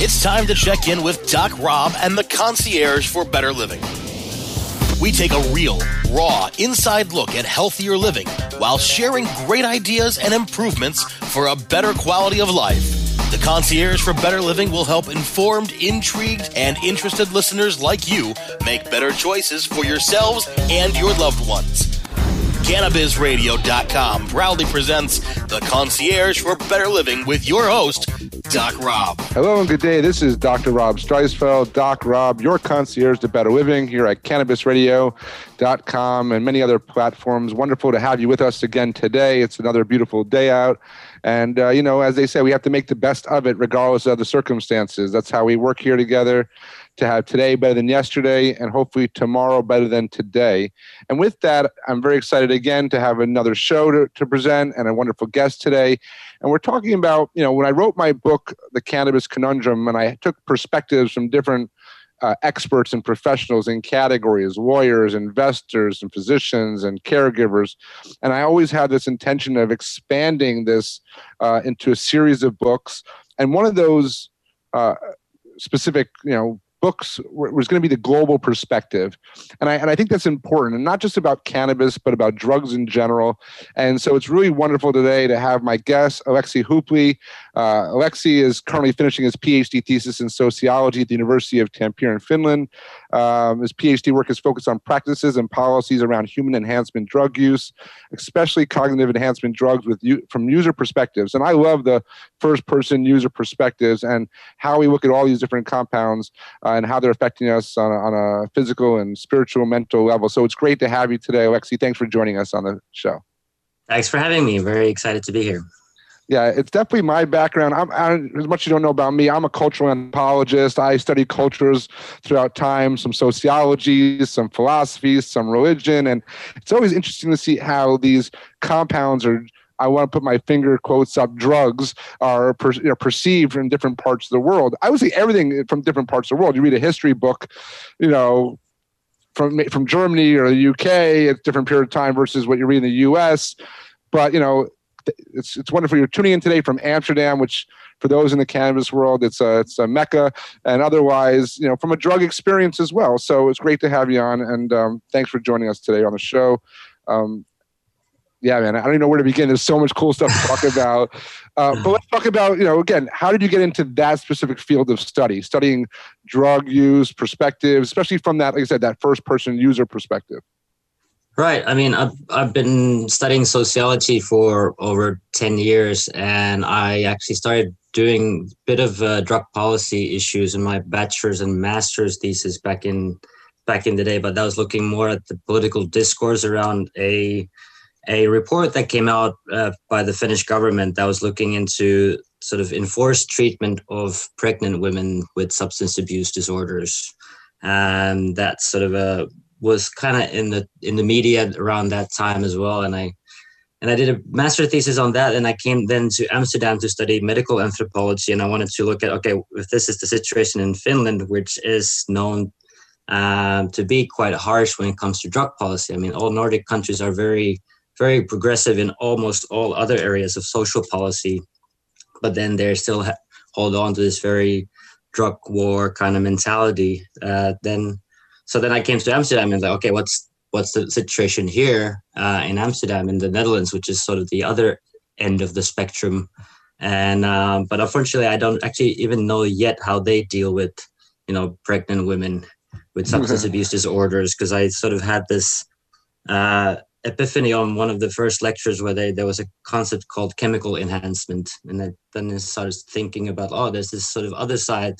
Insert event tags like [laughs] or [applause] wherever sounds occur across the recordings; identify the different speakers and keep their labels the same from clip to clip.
Speaker 1: It's time to check in with Doc Rob and the concierge for better living. We take a real, raw, inside look at healthier living while sharing great ideas and improvements for a better quality of life. The concierge for better living will help informed, intrigued, and interested listeners like you make better choices for yourselves and your loved ones. CannabisRadio.com proudly presents The Concierge for Better Living with your host, Doc Rob.
Speaker 2: Hello and good day. This is Dr. Rob Streisfeld, Doc Rob, your concierge to better living here at CannabisRadio.com and many other platforms. Wonderful to have you with us again today. It's another beautiful day out. And, uh, you know, as they say, we have to make the best of it regardless of the circumstances. That's how we work here together to have today better than yesterday and hopefully tomorrow better than today. And with that, I'm very excited again to have another show to, to present and a wonderful guest today. And we're talking about, you know, when I wrote my book, The Cannabis Conundrum, and I took perspectives from different uh, experts and professionals in categories lawyers investors and physicians and caregivers and i always had this intention of expanding this uh, into a series of books and one of those uh, specific you know books was going to be the global perspective. And I, and I think that's important and not just about cannabis but about drugs in general. And so it's really wonderful today to have my guest Aleksi Hupli uh, Aleksi is currently finishing his phd thesis in sociology at the university of tampere in finland um, his phd work is focused on practices and policies around human enhancement drug use especially cognitive enhancement drugs with from user perspectives and i love the first person user perspectives and how we look at all these different compounds uh, and how they're affecting us on a, on a physical and spiritual, mental level. So it's great to have you today, Aleksi. Thanks for joining us on the show.
Speaker 3: Thanks for having me. Very excited to be here.
Speaker 2: Yeah, it's definitely my background. I'm, I, as much as you don't know about me, I'm a cultural anthropologist. I study cultures throughout time, some sociology, some philosophy, some religion, and it's always interesting to see how these compounds are I want to put my finger quotes up drugs are per, perceived in different parts of the world. I would say everything from different parts of the world. You read a history book, you know, from from Germany or the UK at different period of time versus what you read in the US. But you know, it's it's wonderful. You're tuning in today from Amsterdam, which for those in the cannabis world, it's a it's a mecca, and otherwise, you know, from a drug experience as well. So it's great to have you on, and um, thanks for joining us today on the show. Um, yeah, man, I don't even know where to begin. There's so much cool stuff to talk [laughs] about. Uh, but let's talk about, you know, again, how did you get into that specific field of study, studying drug use perspectives, especially from that, like I said, that first person user perspective?
Speaker 3: Right. I mean, I've, I've been studying sociology for over 10 years, and I actually started doing a bit of uh, drug policy issues in my bachelor's and master's thesis back in back in the day, but that was looking more at the political discourse around a a report that came out uh, by the Finnish government that was looking into sort of enforced treatment of pregnant women with substance abuse disorders, and that sort of uh, was kind of in the in the media around that time as well. And I and I did a master thesis on that, and I came then to Amsterdam to study medical anthropology, and I wanted to look at okay, if this is the situation in Finland, which is known um, to be quite harsh when it comes to drug policy. I mean, all Nordic countries are very very progressive in almost all other areas of social policy, but then they still ha- hold on to this very drug war kind of mentality. Uh, then, so then I came to Amsterdam and like, okay, what's what's the situation here uh, in Amsterdam in the Netherlands, which is sort of the other end of the spectrum. And um, but unfortunately, I don't actually even know yet how they deal with you know pregnant women with substance abuse disorders because I sort of had this uh, epiphany on one of the first lectures where they, there was a concept called chemical enhancement and I, then I started thinking about oh there's this sort of other side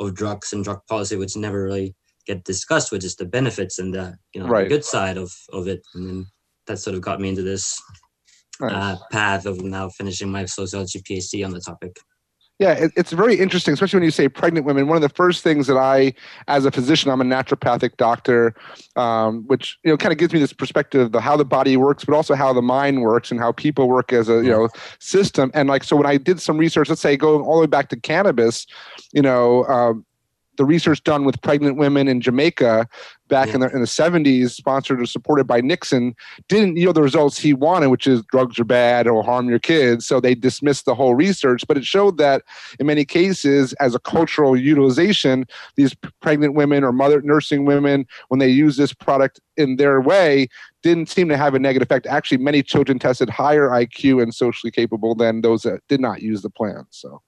Speaker 3: of drugs and drug policy which never really get discussed which is the benefits and the you know right. the good side of of it and then that sort of got me into this nice. uh, path of now finishing my sociology phd on the topic
Speaker 2: yeah, it, it's very interesting, especially when you say pregnant women. One of the first things that I, as a physician, I'm a naturopathic doctor, um, which you know kind of gives me this perspective of how the body works, but also how the mind works and how people work as a you know system. And like so, when I did some research, let's say going all the way back to cannabis, you know. Um, the research done with pregnant women in Jamaica back yeah. in, the, in the 70s, sponsored or supported by Nixon, didn't yield the results he wanted, which is drugs are bad or harm your kids. So they dismissed the whole research. But it showed that in many cases, as a cultural utilization, these pregnant women or mother nursing women, when they use this product in their way, didn't seem to have a negative effect. Actually, many children tested higher IQ and socially capable than those that did not use the plan. So.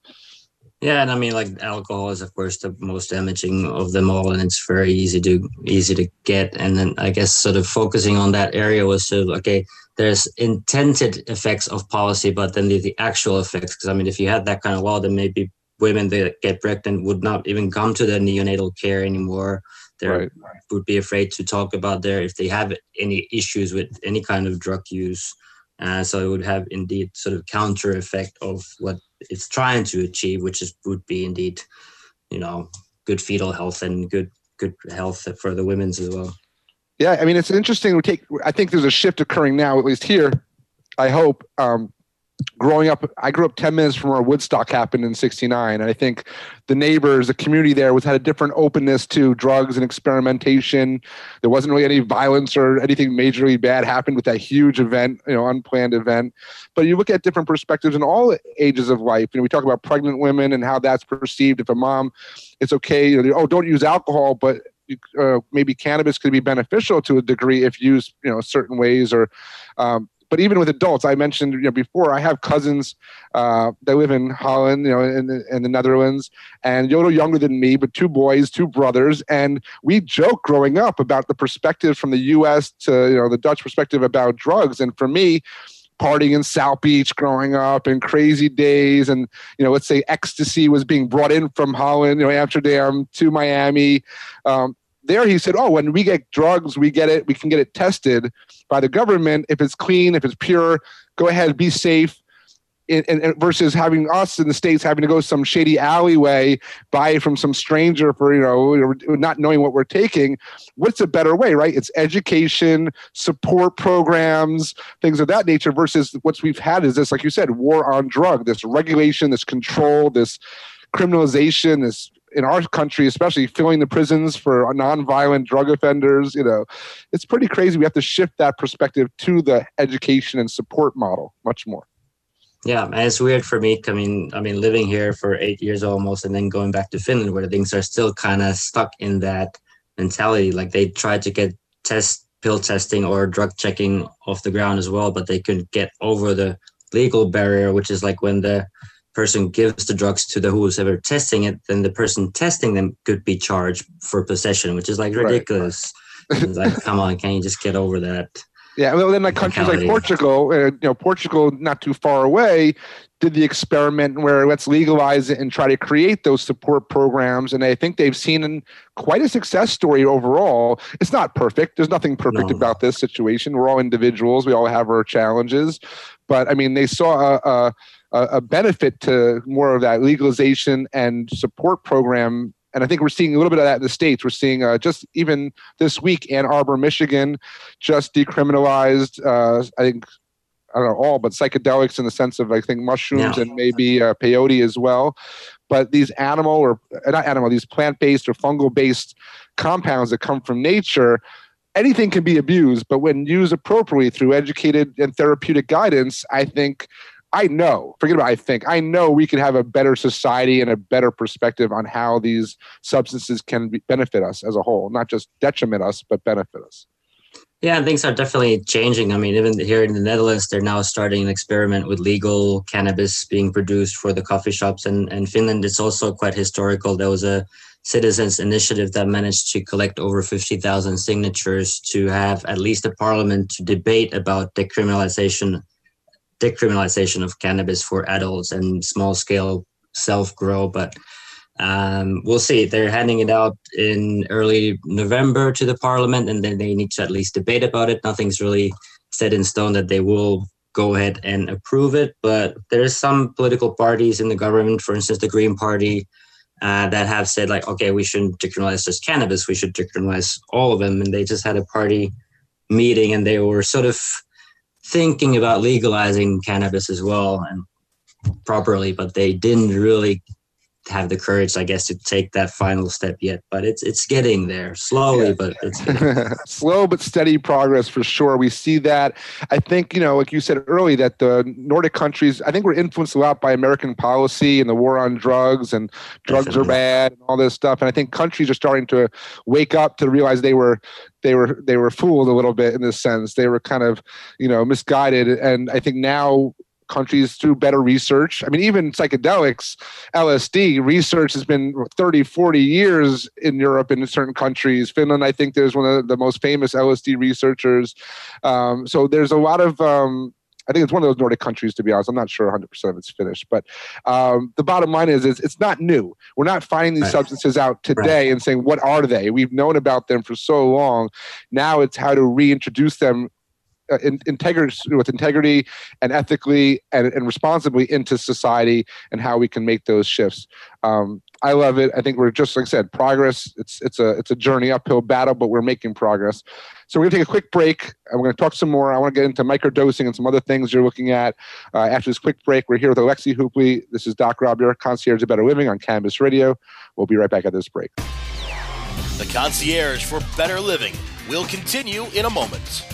Speaker 3: Yeah, and I mean, like alcohol is of course the most damaging of them all, and it's very easy to easy to get. And then I guess sort of focusing on that area was sort of okay. There's intended effects of policy, but then the, the actual effects. Because I mean, if you had that kind of law, then maybe women that get pregnant would not even come to the neonatal care anymore. They right. would be afraid to talk about their if they have any issues with any kind of drug use. Uh, so it would have indeed sort of counter effect of what it's trying to achieve, which is would be indeed, you know, good fetal health and good good health for the women's as well.
Speaker 2: Yeah, I mean, it's interesting. We take. I think there's a shift occurring now, at least here. I hope um, growing up, I grew up 10 minutes from where Woodstock happened in 69. And I think the neighbors, the community there was had a different openness to drugs and experimentation. There wasn't really any violence or anything majorly bad happened with that huge event, you know, unplanned event. But you look at different perspectives in all ages of life. You know, we talk about pregnant women and how that's perceived. If a mom, it's okay, you know, oh, don't use alcohol, but uh, maybe cannabis could be beneficial to a degree if used, you know, certain ways or um, but even with adults, I mentioned you know before, I have cousins uh, that live in Holland, you know, in the, in the Netherlands, and a little younger than me, but two boys, two brothers, and we joke growing up about the perspective from the U.S. to you know the Dutch perspective about drugs, and for me, partying in South Beach growing up and crazy days. And, you know, let's say ecstasy was being brought in from Holland, you know, Amsterdam to Miami. Um, there he said, oh, when we get drugs, we get it, we can get it tested by the government. If it's clean, if it's pure, go ahead, be safe. And, and, versus having us in the states having to go some shady alleyway buy it from some stranger for you know not knowing what we're taking what's a better way right it's education support programs things of that nature versus what we've had is this like you said war on drug this regulation this control this criminalization this in our country, especially filling the prisons for nonviolent drug offenders, you know, it's pretty crazy. We have to shift that perspective to the education and support model much more.
Speaker 3: Yeah, and it's weird for me coming. I mean, living here for eight years almost, and then going back to Finland, where things are still kind of stuck in that mentality. Like they tried to get test pill testing or drug checking off the ground as well, but they couldn't get over the legal barrier, which is like when the person gives the drugs to the who's ever testing it, then the person testing them could be charged for possession, which is like ridiculous. Right. like, [laughs] come on, can you just get over that?
Speaker 2: Yeah, well, then like countries like Portugal, uh, you know, Portugal not too far away, did the experiment where let's legalize it and try to create those support programs, and I think they've seen quite a success story overall. It's not perfect. There's nothing perfect no. about this situation. We're all individuals. We all have our challenges, but I mean, they saw a, a a, benefit to more of that legalization and support program and I think we're seeing a little bit of that in the states. We're seeing uh, just even this week, Ann Arbor, Michigan, just decriminalized. Uh, I think I don't know all, but psychedelics in the sense of I think mushrooms yeah. and maybe uh, peyote as well. But these animal or uh, not animal, these plant-based or fungal-based compounds that come from nature anything can be abused, but when used appropriately through educated and therapeutic guidance, I think I know, forget about I think, I know we can have a better society and a better perspective on how these substances can be, benefit us as a whole, not just detriment us, but benefit us.
Speaker 3: Yeah, and things are definitely changing. I mean, even here in the Netherlands, they're now starting an experiment with legal cannabis being produced for the coffee shops. And, and Finland, it's also quite historical. There was a citizens initiative that managed to collect over 50,000 signatures to have at least a parliament to debate about decriminalization decriminalization of cannabis for adults and small scale self grow. But um, we'll see. They're handing it out in early November to the parliament, and then they need to at least debate about it. Nothing's really set in stone that they will go ahead and approve it. But there's some political parties in the government, for instance, the Green Party, uh, that have said like, okay, we shouldn't decriminalize just cannabis. We should decriminalize all of them. And they just had a party meeting, and they were sort of thinking about legalizing cannabis as well and properly, but they didn't really have the courage, I guess, to take that final step yet. But it's it's getting there slowly, yeah. but it's [laughs]
Speaker 2: slow but steady progress for sure. We see that. I think you know, like you said earlier, that the Nordic countries, I think, we're influenced a lot by American policy and the war on drugs and drugs Definitely. are bad and all this stuff. And I think countries are starting to wake up to realize they were they were they were fooled a little bit in this sense. They were kind of you know misguided, and I think now countries through better research. I mean, even psychedelics, LSD research has been 30, 40 years in Europe and in certain countries. Finland, I think, there's one of the most famous LSD researchers. Um, so there's a lot of um, I think it's one of those Nordic countries, to be honest. I'm not sure 100% of it's finished. But um, the bottom line is, is, it's not new. We're not finding these right. substances out today right. and saying, what are they? We've known about them for so long. Now it's how to reintroduce them uh, in, integrity with integrity and ethically and, and responsibly into society and how we can make those shifts. Um, I love it. I think we're just like I said, progress. It's it's a it's a journey uphill battle, but we're making progress. So we're gonna take a quick break and we're gonna talk some more. I want to get into microdosing and some other things you're looking at. Uh, after this quick break, we're here with Aleksi Hupli. This is Doc Rob, your concierge of better living on Cannabis Radio. We'll be right back at this break.
Speaker 1: The concierge for better living will continue in a moment.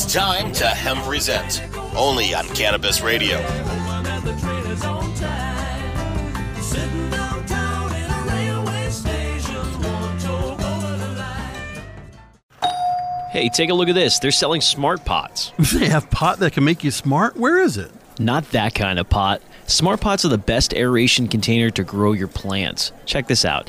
Speaker 1: It's time to Hem Present, only on Cannabis Radio.
Speaker 4: Hey, take a look at this. They're selling smart pots. [laughs]
Speaker 5: They have pot that can make you smart? Where is it?
Speaker 4: Not that kind of pot. Smart pots are the best aeration container to grow your plants. Check this out.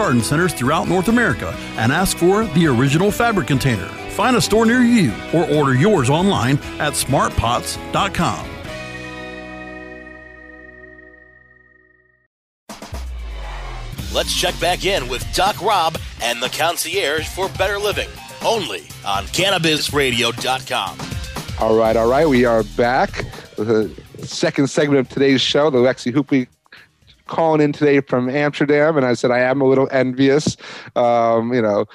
Speaker 5: garden centers throughout North America and ask for the original fabric container. Find a store near you or order yours online at smartpots.com.
Speaker 1: Let's check back in with Doc Rob and the concierge for better living, only on cannabisradio.com.
Speaker 2: All right, all right, we are back The second segment of today's show, the Lexi Hupli calling in today from Amsterdam, and I said I am a little envious. Um, you know,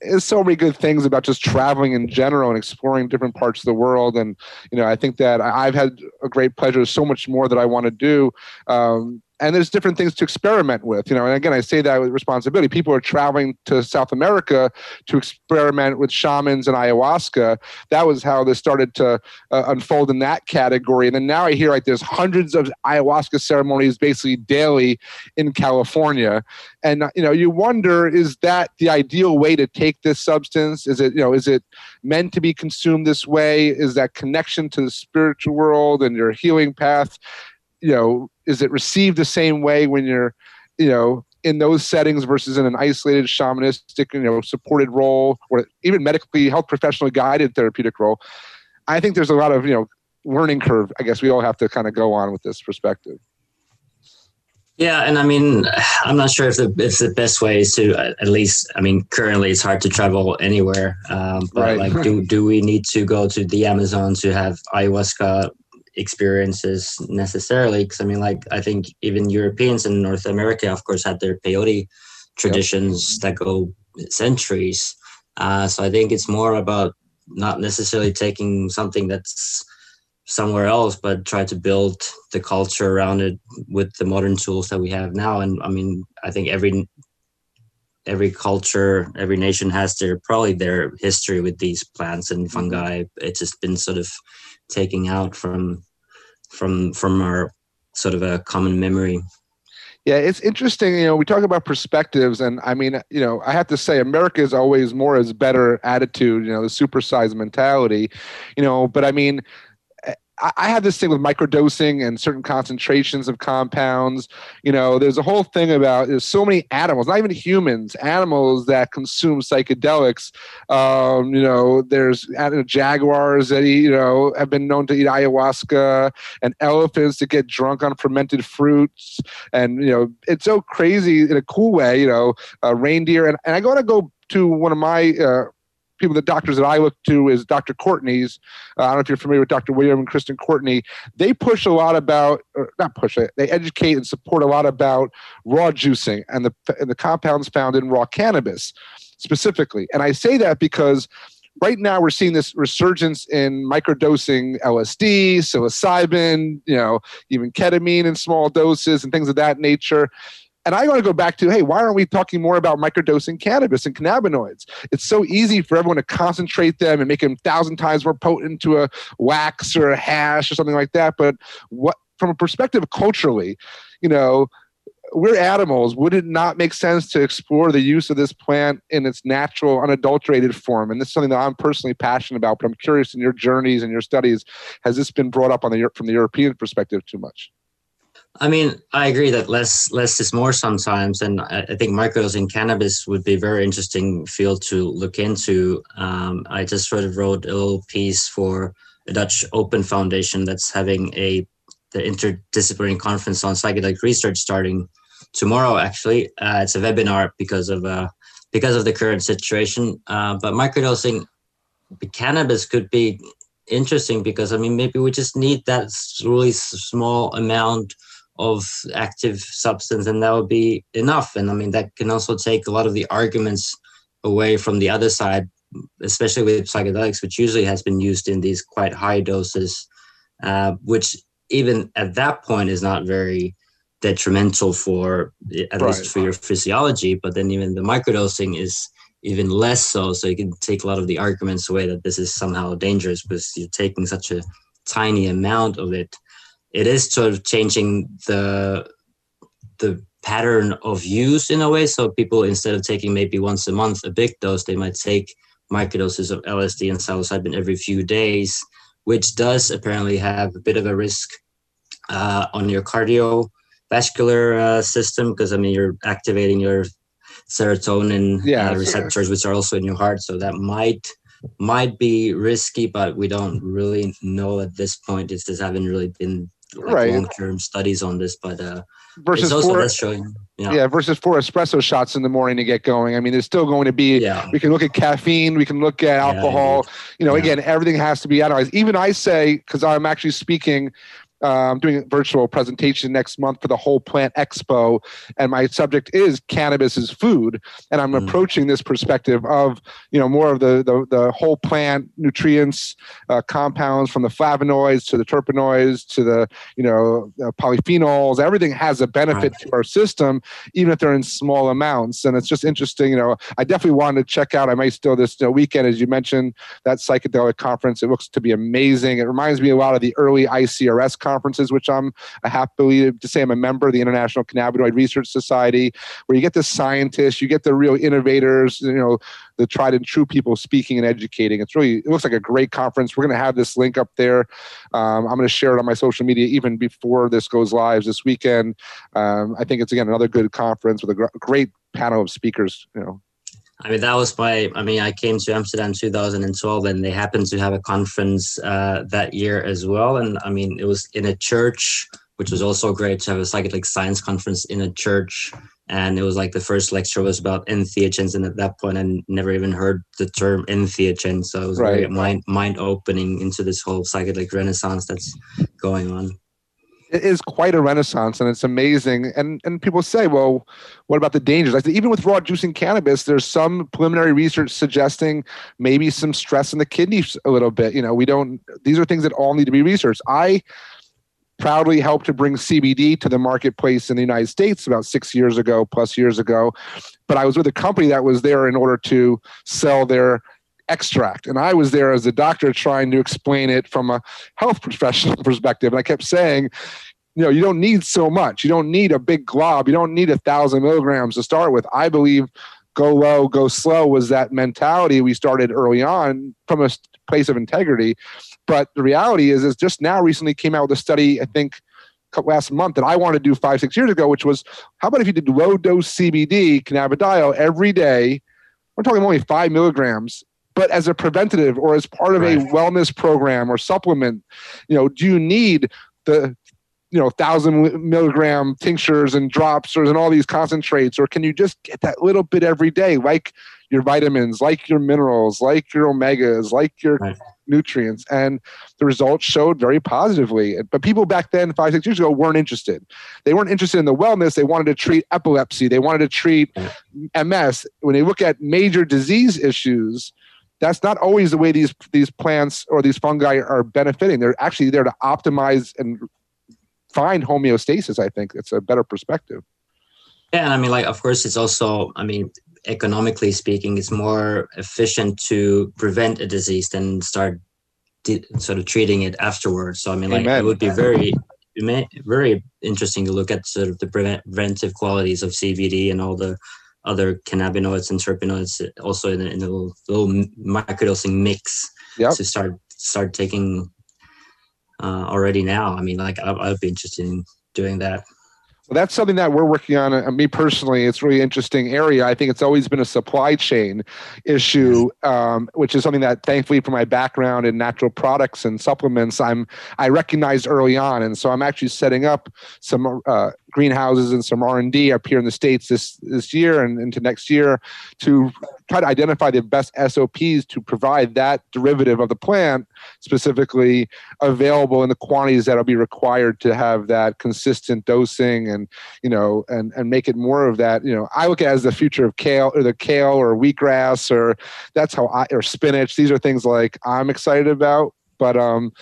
Speaker 2: there's so many good things about just traveling in general and exploring different parts of the world, and you know, I think that I've had a great pleasure. There's so much more that I want to do. Um, and there's different things to experiment with you know and again i say that with responsibility. People are traveling to south america to experiment with shamans and ayahuasca. That was how this started to uh, unfold in that category. And then now i hear like there's hundreds of ayahuasca ceremonies basically daily in california. And you know you wonder is that the ideal way to take this substance? Is it you know is it meant to be consumed this way? Is that connection to the spiritual world and your healing path you know is it received the same way when you're you know in those settings versus in an isolated shamanistic you know supported role or even medically health professional guided therapeutic role I think there's a lot of you know learning curve. I guess we all have to kind of go on with this perspective.
Speaker 3: Yeah, and I mean, I'm not sure if the if the best way is to at least. I mean, currently it's hard to travel anywhere. Um, but right. like, do do we need to go to the Amazon to have ayahuasca experiences necessarily? Because I mean, like, I think even Europeans in North America, of course, had their peyote traditions yep. that go centuries. Uh, so I think it's more about not necessarily taking something that's somewhere else, but try to build the culture around it with the modern tools that we have now. And I mean, I think every every culture, every nation has their probably their history with these plants and mm-hmm. fungi. It's just been sort of taking out from from from our sort of a common memory.
Speaker 2: Yeah, it's interesting. You know, we talk about perspectives, and I mean, you know, I have to say, America is always more is better attitude. You know, the supersize mentality. You know, but I mean, I have this thing with microdosing and certain concentrations of compounds. You know, there's a whole thing about there's so many animals, not even humans, animals that consume psychedelics. Um, you know, there's jaguars that you know have been known to eat ayahuasca, and elephants to get drunk on fermented fruits, and you know, it's so crazy in a cool way. You know, uh, reindeer, and, and I want to go to one of my uh, people, the doctors that I look to is Dr. Courtney's. Uh, I don't know if you're familiar with Dr. William and Kristen Courtney. They push a lot about, not push it, they educate and support a lot about raw juicing and the, and the compounds found in raw cannabis specifically. And I say that because right now we're seeing this resurgence in microdosing LSD, psilocybin, you know, even ketamine in small doses and things of that nature. And I want to go back to, hey, why aren't we talking more about microdosing cannabis and cannabinoids? It's so easy for everyone to concentrate them and make them thousand times more potent to a wax or a hash or something like that. But what, from a perspective culturally, you know, we're animals. Would it not make sense to explore the use of this plant in its natural, unadulterated form? And this is something that I'm personally passionate about. But I'm curious in your journeys and your studies, has this been brought up on the from the European perspective too much?
Speaker 3: I mean, I agree that less less is more sometimes, and I, think microdosing cannabis would be a very interesting field to look into. Um, I just sort of wrote a little piece for a Dutch Open Foundation that's having a the interdisciplinary conference on psychedelic research starting tomorrow. Actually, uh, it's a webinar because of uh, because of the current situation. Uh, but microdosing cannabis could be interesting because I mean maybe we just need that really small amount of active substance and that would be enough and i mean that can also take a lot of the arguments away from the other side especially with psychedelics which usually has been used in these quite high doses uh, which even at that point is not very detrimental for at right. least for your physiology but then even the microdosing is even less so so you can take a lot of the arguments away that this is somehow dangerous because you're taking such a tiny amount of it it is sort of changing the the pattern of use in a way. So people instead of taking maybe once a month a big dose, they might take microdoses of LSD and psilocybin every few days, which does apparently have a bit of a risk uh, on your cardiovascular uh, system because I mean you're activating your serotonin yeah, uh, receptors, which are also in your heart. So that might might be risky, but we don't really know at this point. It's just haven't really been like right. long term studies on this, but uh, versus four, showing,
Speaker 2: yeah. yeah, versus four espresso shots in the morning to get going. I mean, there's still going to be. Yeah. We can look at caffeine. We can look at alcohol. Yeah, you know, again, everything has to be analyzed. Even I say because I'm actually speaking um, doing a virtual presentation next month for the Whole Plant Expo, and my subject is cannabis is food, and I'm mm. approaching this perspective of you know more of the the, the whole plant nutrients, uh, compounds from the flavonoids to the terpenoids to the you know uh, polyphenols. Everything has a benefit right. to our system, even if they're in small amounts. And it's just interesting. You know, I definitely wanted to check out. I might still this you know, weekend, as you mentioned, that psychedelic conference. It looks to be amazing. It reminds me a lot of the early ICRS conference conferences, which I'm happy to say I'm a member of the International Cannabinoid Research Society, where you get the scientists, you get the real innovators, you know, the tried and true people speaking and educating. It's really, it looks like a great conference. We're going to have this link up there. Um, I'm going to share it on my social media even before this goes live this weekend. Um, I think it's again another good conference with a gr- great panel of speakers. You know,
Speaker 3: I mean, that was my. I mean, I came to Amsterdam 2012, and they happened to have a conference uh, that year as well. And I mean, it was in a church, which was also great to have a psychedelic science conference in a church. And it was like the first lecture was about entheogens, and at that point, I never even heard the term entheogen. So it was right. very mind mind opening into this whole psychedelic renaissance that's going on
Speaker 2: it is quite a renaissance and it's amazing. And and people say, well, what about the dangers? I said, even with raw juicing cannabis, there's some preliminary research suggesting maybe some stress in the kidneys a little bit. You know, we don't. These are things that all need to be researched. I proudly helped to bring CBD to the marketplace in the United States about six years ago, plus years ago. But I was with a company that was there in order to sell their extract. And I was there as a doctor trying to explain it from a health [laughs] professional perspective. And I kept saying, you know, you don't need so much. You don't need a big glob. You don't need a thousand milligrams to start with. I believe go low, go slow was that mentality we started early on from a place of integrity. But the reality is, is just now recently came out with a study, I think last month that I wanted to do five, six years ago, which was how about if you did low dose CBD cannabidiol every day? We're talking only five milligrams but as a preventative or as part of right. a wellness program or supplement you know do you need the you know thousand milligram tinctures and drops or and all these concentrates? Or can you just get that little bit every day like your vitamins like your minerals like your omegas like your right. nutrients? And the results showed very positively. But people back then five six years ago weren't interested. They weren't interested in the wellness. They wanted to treat epilepsy. They wanted to treat ms when they look at major disease issues that's not always the way these these plants or these fungi are benefiting. They're actually there to optimize and find homeostasis. I think it's a better perspective.
Speaker 3: Yeah, and I mean, like, of course, it's also, I mean, economically speaking, it's more efficient to prevent a disease than start de- sort of treating it afterwards. So, I mean, like, Amen. it would be very, very interesting to look at sort of the preventive qualities of CBD and all the other cannabinoids and terpenoids also in, in a little, little microdosing mix yep. to start start taking uh, already now. I mean, like I, I'd be interested in doing that.
Speaker 2: Well, that's something that we're working on. Uh, me personally, it's really interesting area. I think it's always been a supply chain issue, um, which is something that, thankfully, for my background in natural products and supplements, I'm I recognized early on, and so I'm actually setting up some uh, greenhouses and some R&D up here in the states this this year and into next year to try to identify the best SOPs to provide that derivative of the plant specifically available in the quantities that'll be required to have that consistent dosing and you know and and make it more of that you know I look at as the future of kale or the kale or wheatgrass or that's how I or spinach. These are things like I'm excited about but um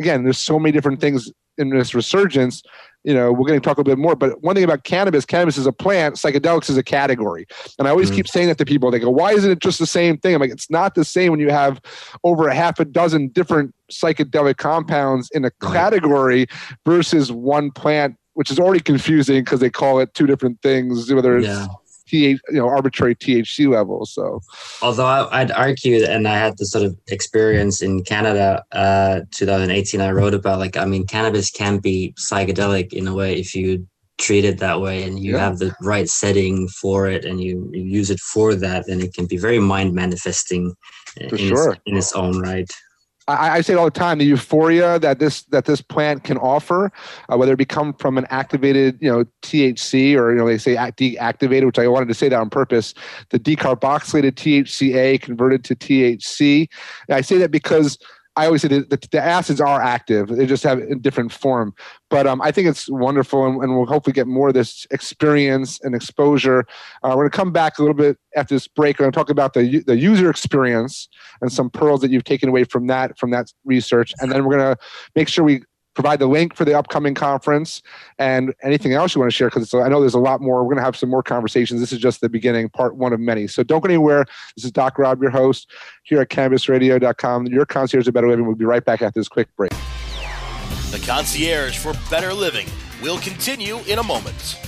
Speaker 2: again there's so many different things in this resurgence you know, we're going to talk a little bit more. But one thing about cannabis, cannabis is a plant, psychedelics is a category. And I always mm. keep saying that to people. They go, why isn't it just the same thing? I'm like, it's not the same when you have over a half a dozen different psychedelic compounds in a category versus one plant, which is already confusing because they call it two different things, whether it's yeah. TH, you know, arbitrary THC levels. So,
Speaker 3: although I, would argue, and I had this sort of experience in Canada, uh, 2018, I wrote about like, I mean, cannabis can be psychedelic in a way if you treat it that way and you yeah. have the right setting for it and you, you, use it for that, then it can be very mind manifesting in, sure. its, in its own right.
Speaker 2: I, I, say it all the time: the euphoria that this that this plant can offer, uh, whether it be come from an activated, you know, THC or you know they say deactivated, which I wanted to say that on purpose, the decarboxylated THCA converted to THC. I say that because I always say that the, the, acids are active; they just have a different form. But um, I think it's wonderful, and, and, we'll hopefully get more of this experience and exposure. Uh, we're going to come back a little bit after this break. We're going to talk about the the user experience and some pearls that you've taken away from that from that research, and then we're going to make sure we provide the link for the upcoming conference and anything else you want to share because I know there's a lot more. We're going to have some more conversations. This is just the beginning, part one of many. So don't go anywhere. This is Doc Rob, your host here at cannabisradio.com. Your concierge of better living. We'll be right back after this quick break.
Speaker 1: The concierge for better living will continue in a moment.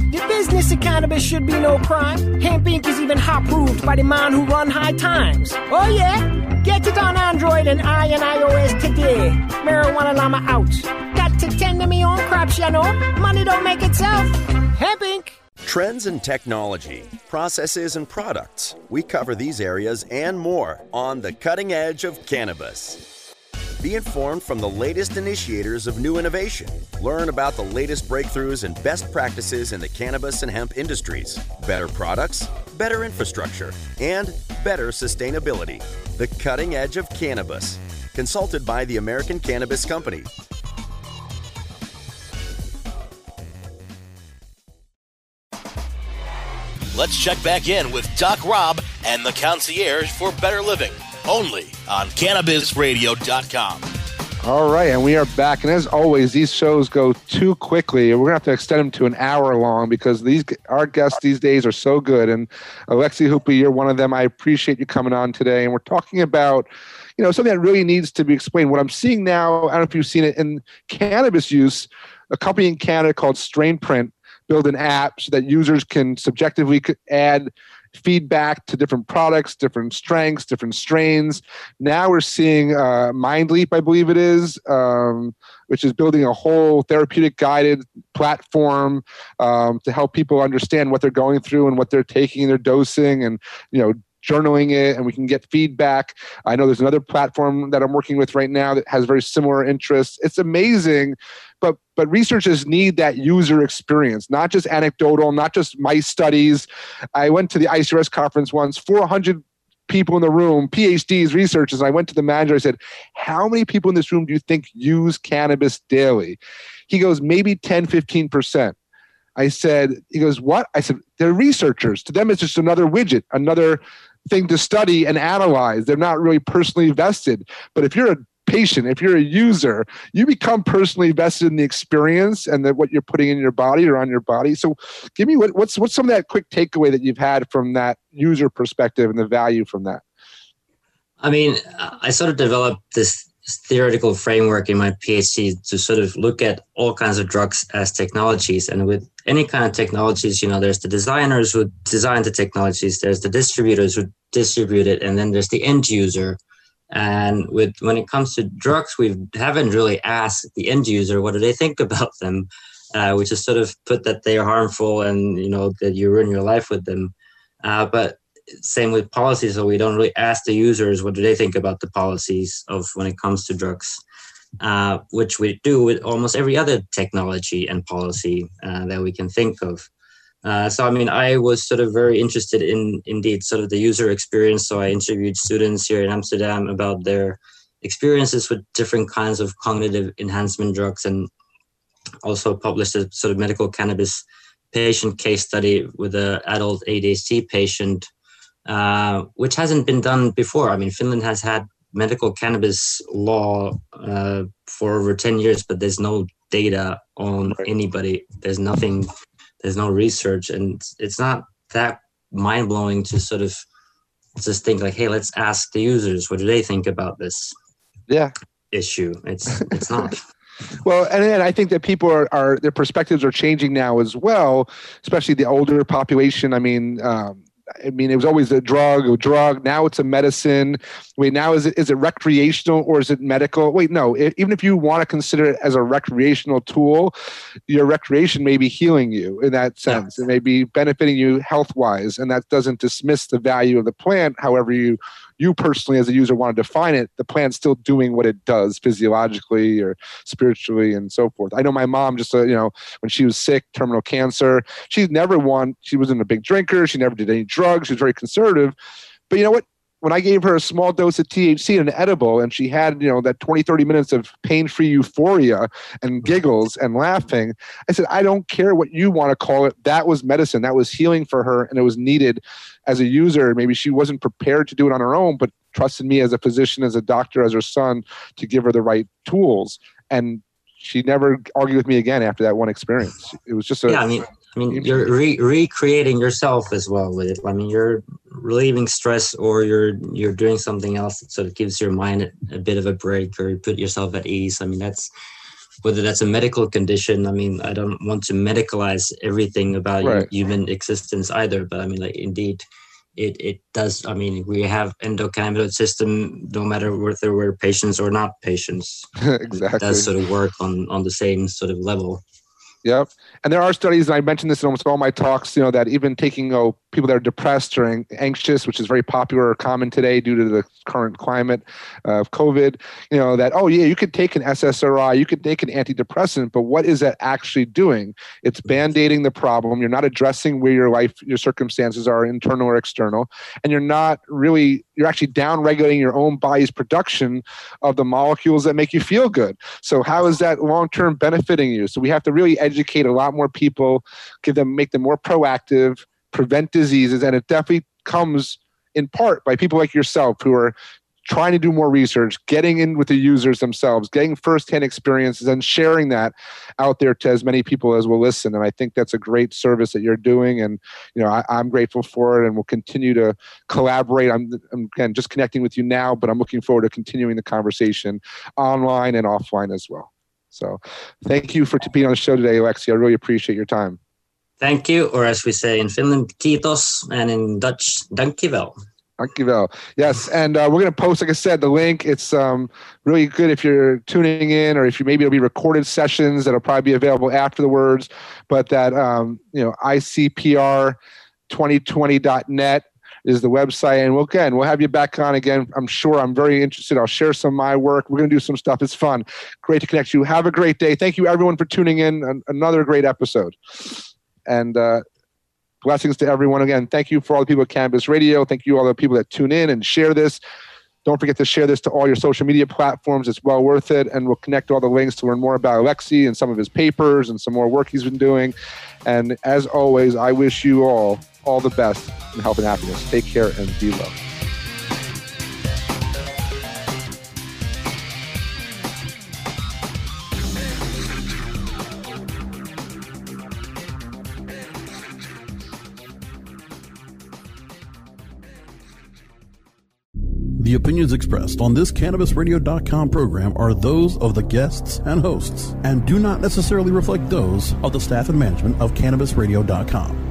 Speaker 6: The business of cannabis should be no crime. Hempire is even hot proved by the man who run high times. Oh yeah? Get it on Android and I and iOS today. Marijuana Llama out. Got to tend to me own crops, you know. Money don't make itself. Hempire
Speaker 7: Trends in technology, processes, and products. We cover these areas and more on the cutting edge of cannabis. Be informed from the latest initiators of new innovation. Learn about the latest breakthroughs and best practices in the cannabis and hemp industries. Better products, better infrastructure, and better sustainability. The cutting edge of cannabis. Consulted by the American Cannabis Company.
Speaker 1: Let's check back in with Doc Rob and the concierge for better living, only on CannabisRadio.com.
Speaker 2: All right, and we are back. And as always, these shows go too quickly. We're gonna have to extend them to an hour long because these our guests these days are so good. And Aleksi Hooper, you're one of them. I appreciate you coming on today. And we're talking about, you know, something that really needs to be explained. What I'm seeing now, I don't know if you've seen it in cannabis use. A company in Canada called Strainprint build an app so that users can subjectively add feedback to different products, different strengths, different strains. Now we're seeing uh, MindLeap, I believe it is, um, which is building a whole therapeutic guided platform um, to help people understand what they're going through and what they're taking, their dosing, and you know journaling it and we can get feedback. I know there's another platform that I'm working with right now that has very similar interests. It's amazing but but researchers need that user experience not just anecdotal not just mice studies. I went to the icrs conference once 400 people in the room phds researchers. I went to the manager. I said how many people in this room do you think use cannabis daily? He goes maybe 10 15% i said he goes what? I said they're researchers. To them it's just another widget another thing to study and analyze they're not really personally vested but if you're a patient, if you're a user, you become personally vested in the experience and that what you're putting in your body or on your body. So, give me what, what's what's some of that quick takeaway that you've had from that user perspective and the value from that.
Speaker 3: I mean, I sort of developed this theoretical framework in my PhD to sort of look at all kinds of drugs as technologies. And with any kind of technologies, you know, there's the designers who design the technologies, there's the distributors who distribute it, and then there's the end user and with when it comes to drugs, we haven't really asked the end user what do they think [laughs] about them. Uh, we just sort of put that they are harmful and you know that you ruin your life with them. Uh, but same with policies, so we don't really ask the users what do they think about the policies of when it comes to drugs, uh, which we do with almost every other technology and policy uh, that we can think of. Uh, so, I mean, I was sort of very interested in indeed sort of the user experience. So, I interviewed students here in Amsterdam about their experiences with different kinds of cognitive enhancement drugs and also published a sort of medical cannabis patient case study with an adult ADHD patient, uh, which hasn't been done before. I mean, Finland has had medical cannabis law uh, for over 10 years, but there's no data on anybody. There's nothing there's no research and it's not that mind blowing to sort of just think like, hey, let's ask the users what do they think about this
Speaker 2: yeah
Speaker 3: issue. It's it's not. [laughs]
Speaker 2: Well, and, and I think that people are, are their perspectives are changing now as well, especially the older population. I mean, um, I mean, it was always a drug, a drug. Now it's a medicine. Wait, now is it is it recreational or is it medical? Wait, no. It, even if you want to consider it as a recreational tool, your recreation may be healing you in that sense. It may be benefiting you health wise, and that doesn't dismiss the value of the plant. However, you you personally as a user want to define it, the plant's still doing what it does physiologically or spiritually and so forth. I know my mom just, uh, you know, when she was sick, terminal cancer, she never won. She wasn't a big drinker. She never did any drugs. She was very conservative. But you know what? When I gave her a small dose of THC and an edible, and she had, you know, that 20, 30 minutes of pain free euphoria and mm. giggles and laughing, I said, I don't care what you want to call it. That was medicine. That was healing for her, and it was needed as a user. Maybe she wasn't prepared to do it on her own, but trusted me as a physician, as a doctor, as her son to give her the right tools. And she never argued with me again after that one experience. It was just a.
Speaker 3: Yeah, I mean, I mean, you're re- recreating yourself as well with it. I mean, you're relieving stress, or you're you're doing something else that sort of gives your mind a, a bit of a break, or you put yourself at ease. I mean, that's whether that's a medical condition. I mean, I don't want to medicalize everything about right. human existence either, but I mean, like indeed, it it does. I mean, we have endocannabinoid system, no matter whether we're patients or not patients. [laughs]
Speaker 2: exactly, it
Speaker 3: does sort of work on on the same sort of level.
Speaker 2: Yep. And there are studies, and I mentioned this in almost all my talks, you know, that even taking you know, people that are depressed or anxious, which is very popular or common today due to the current climate uh, of COVID, you know, that, oh, yeah, you could take an SSRI, you could take an antidepressant, but what is that actually doing? It's mm-hmm. band aiding the problem. You're not addressing where your life, your circumstances are, internal or external, and you're not really, you're actually down regulating your own body's production of the molecules that make you feel good. So, how is that long term benefiting you? So, we have to really educate a lot more people, give them, make them more proactive prevent diseases. And it definitely comes in part by people like yourself who are trying to do more research, getting in with the users themselves, getting firsthand experiences, and sharing that out there to as many people as will listen. And I think that's a great service that you're doing, and you know I, am grateful for it, and we'll continue to collaborate. I'm, I'm again just connecting with you now, but I'm looking forward to continuing the conversation online and offline as well. So, thank you for being on the show today, Aleksi. I really appreciate your time.
Speaker 3: Thank you, or as we say in Finland, kiitos, and in Dutch, dankjewel.
Speaker 2: Dankjewel. Yes, and uh, we're going to post, like I said, the link. It's um, really good if you're tuning in, or if you maybe it'll be recorded sessions that'll probably be available after the words. But that um, you know, ICPR2020.net is the website, and we'll again we'll have you back on again. I'm sure. I'm very interested. I'll share some of my work. We're going to do some stuff. It's fun. Great to connect you. Have a great day. Thank you, everyone, for tuning in. Another great episode. And uh, blessings to everyone. Again, thank you for all the people at Cannabis Radio. Thank you all the people that tune in and share this. Don't forget to share this to all your social media platforms. It's well worth it. And we'll connect all the links to learn more about Aleksi and some of his papers and some more work he's been doing. And as always, I wish you all all the best in health and happiness. Take care and be loved.
Speaker 5: The opinions expressed on this CannabisRadio.com program are those of the guests and hosts and do not necessarily reflect those of the staff and management of CannabisRadio.com.